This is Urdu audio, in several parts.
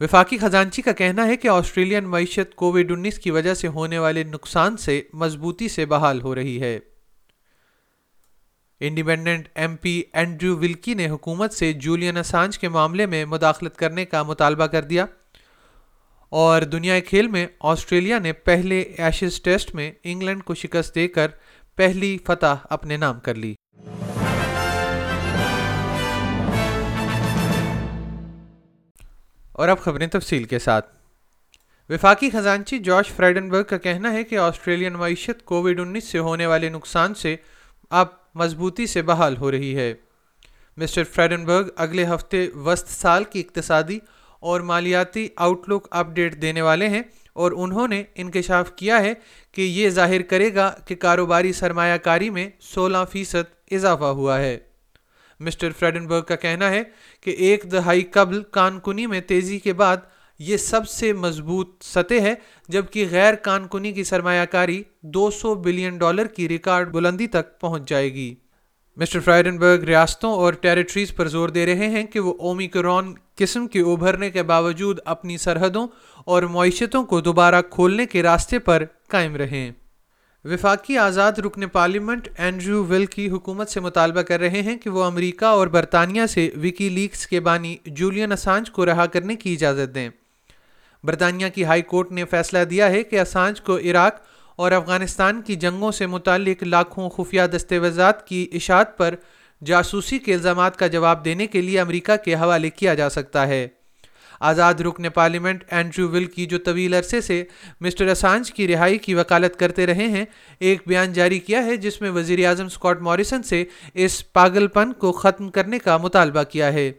وفاقی خزانچی کا کہنا ہے کہ آسٹریلین معیشت کووڈ انیس کی وجہ سے ہونے والے نقصان سے مضبوطی سے بحال ہو رہی ہے۔ Independent M P Andrew Wilkie نے حکومت سے جولین اسانج کے معاملے میں مداخلت کرنے کا مطالبہ کر دیا اور دنیا کھیل میں آسٹریلیا نے پہلے ایشز ٹیسٹ میں انگلینڈ کو شکست دے کر پہلی فتح اپنے نام کر لی۔ اور اب خبریں تفصیل کے ساتھ۔ وفاقی خزانچی جارج فریڈنبرگ کا کہنا ہے کہ آسٹریلین معیشت کووڈ انیس سے ہونے والے نقصان سے اب مضبوطی سے بحال ہو رہی ہے۔ مسٹر فریڈنبرگ اگلے ہفتے وسط سال کی اقتصادی اور مالیاتی آؤٹ لک اپ ڈیٹ دینے والے ہیں اور انہوں نے انکشاف کیا ہے کہ یہ ظاہر کرے گا کہ کاروباری سرمایہ کاری میں سولہ فیصد اضافہ ہوا ہے۔ مسٹر فریڈنبرگ کا کہنا ہے کہ ایک دہائی قبل کانکنی میں تیزی کے بعد یہ سب سے مضبوط سطح ہے، جبکہ غیر کانکنی کی سرمایہ کاری دو سو بلین ڈالر کی ریکارڈ بلندی تک پہنچ جائے گی۔ مسٹر فرائڈنبرگ ریاستوں اور ٹیریٹریز پر زور دے رہے ہیں کہ وہ اومیکرون قسم کے ابھرنے کے باوجود اپنی سرحدوں اور معیشتوں کو دوبارہ کھولنے کے راستے پر قائم رہیں۔ وفاقی آزاد رکن پارلیمنٹ اینڈریو ول کی حکومت سے مطالبہ کر رہے ہیں کہ وہ امریکہ اور برطانیہ سے وکی لیکس کے بانی جولین اسانج کو رہا کرنے کی اجازت دیں۔ برطانیہ کی ہائی کورٹ نے فیصلہ دیا ہے کہ اسانج کو عراق اور افغانستان کی جنگوں سے متعلق لاکھوں خفیہ دستاویزات کی اشاعت پر جاسوسی کے الزامات کا جواب دینے کے لیے امریکہ کے حوالے کیا جا سکتا ہے۔ آزاد رکن پارلیمنٹ اینڈریو ول کی جو طویل عرصے سے مسٹر اسانج کی رہائی کی وکالت کرتے رہے ہیں، ایک بیان جاری کیا ہے جس میں وزیر اعظم اسکاٹ موریسن سے اس پاگل پن کو ختم کرنے کا مطالبہ کیا ہے۔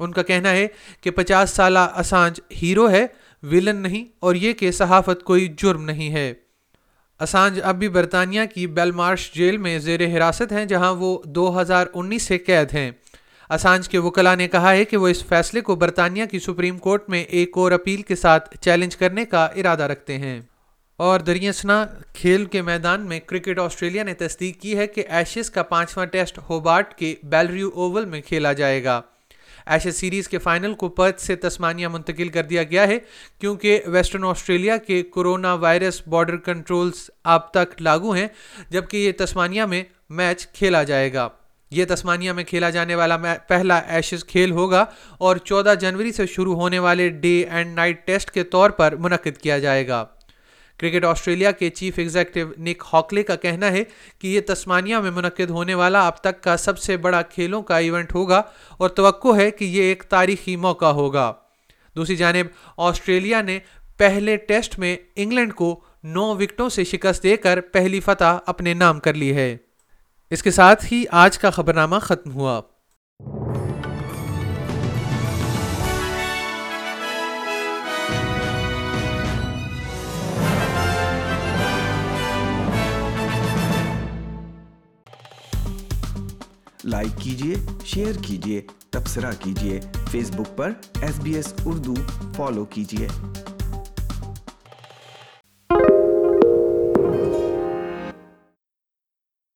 ان کا کہنا ہے کہ پچاس سالہ اسانج ہیرو ہے ولن نہیں، اور یہ کہ صحافت کوئی جرم نہیں ہے۔ اسانج اب بھی برطانیہ کی بیل مارش جیل میں زیر حراست ہیں، جہاں وہ دو ہزار انیس سے قید ہیں۔ اسانج کے وکلا نے کہا ہے کہ وہ اس فیصلے کو برطانیہ کی سپریم کورٹ میں ایک اور اپیل کے ساتھ چیلنج کرنے کا ارادہ رکھتے ہیں۔ اور دریاسنا کھیل کے میدان میں کرکٹ آسٹریلیا نے تصدیق کی ہے کہ ایشز کا پانچواں ٹیسٹ ہوبارٹ کے بیلریو اوول میں کھیلا جائے گا۔ ایشز سیریز کے فائنل کو پرتھ سے تسمانیہ منتقل کر دیا گیا ہے کیونکہ ویسٹرن آسٹریلیا کے کورونا وائرس بارڈر کنٹرولز اب تک لاگو ہیں، جبکہ یہ تسمانیہ میں میچ کھیلا جائے گا۔ یہ تسمانیہ میں کھیلا جانے والا پہلا ایشز کھیل ہوگا اور چودہ جنوری سے شروع ہونے والے ڈے اینڈ نائٹ ٹیسٹ کے طور پر منعقد کیا جائے گا۔ کرکٹ آسٹریلیا کے چیف ایگزیکٹو نک ہاکلے کا کہنا ہے کہ یہ تسمانیہ میں منعقد ہونے والا اب تک کا سب سے بڑا کھیلوں کا ایونٹ ہوگا اور توقع ہے کہ یہ ایک تاریخی موقع ہوگا۔ دوسری جانب، آسٹریلیا نے پہلے ٹیسٹ میں انگلینڈ کو نو وکٹوں سے شکست دے کر پہلی فتح اپنے نام کر لی ہے۔ اس کے ساتھ ہی آج کا خبرنامہ ختم ہوا۔ لائک کیجیے شیئر کیجیے تبصرہ کیجیے فیس بک پر S B S Urdu follow کیجیے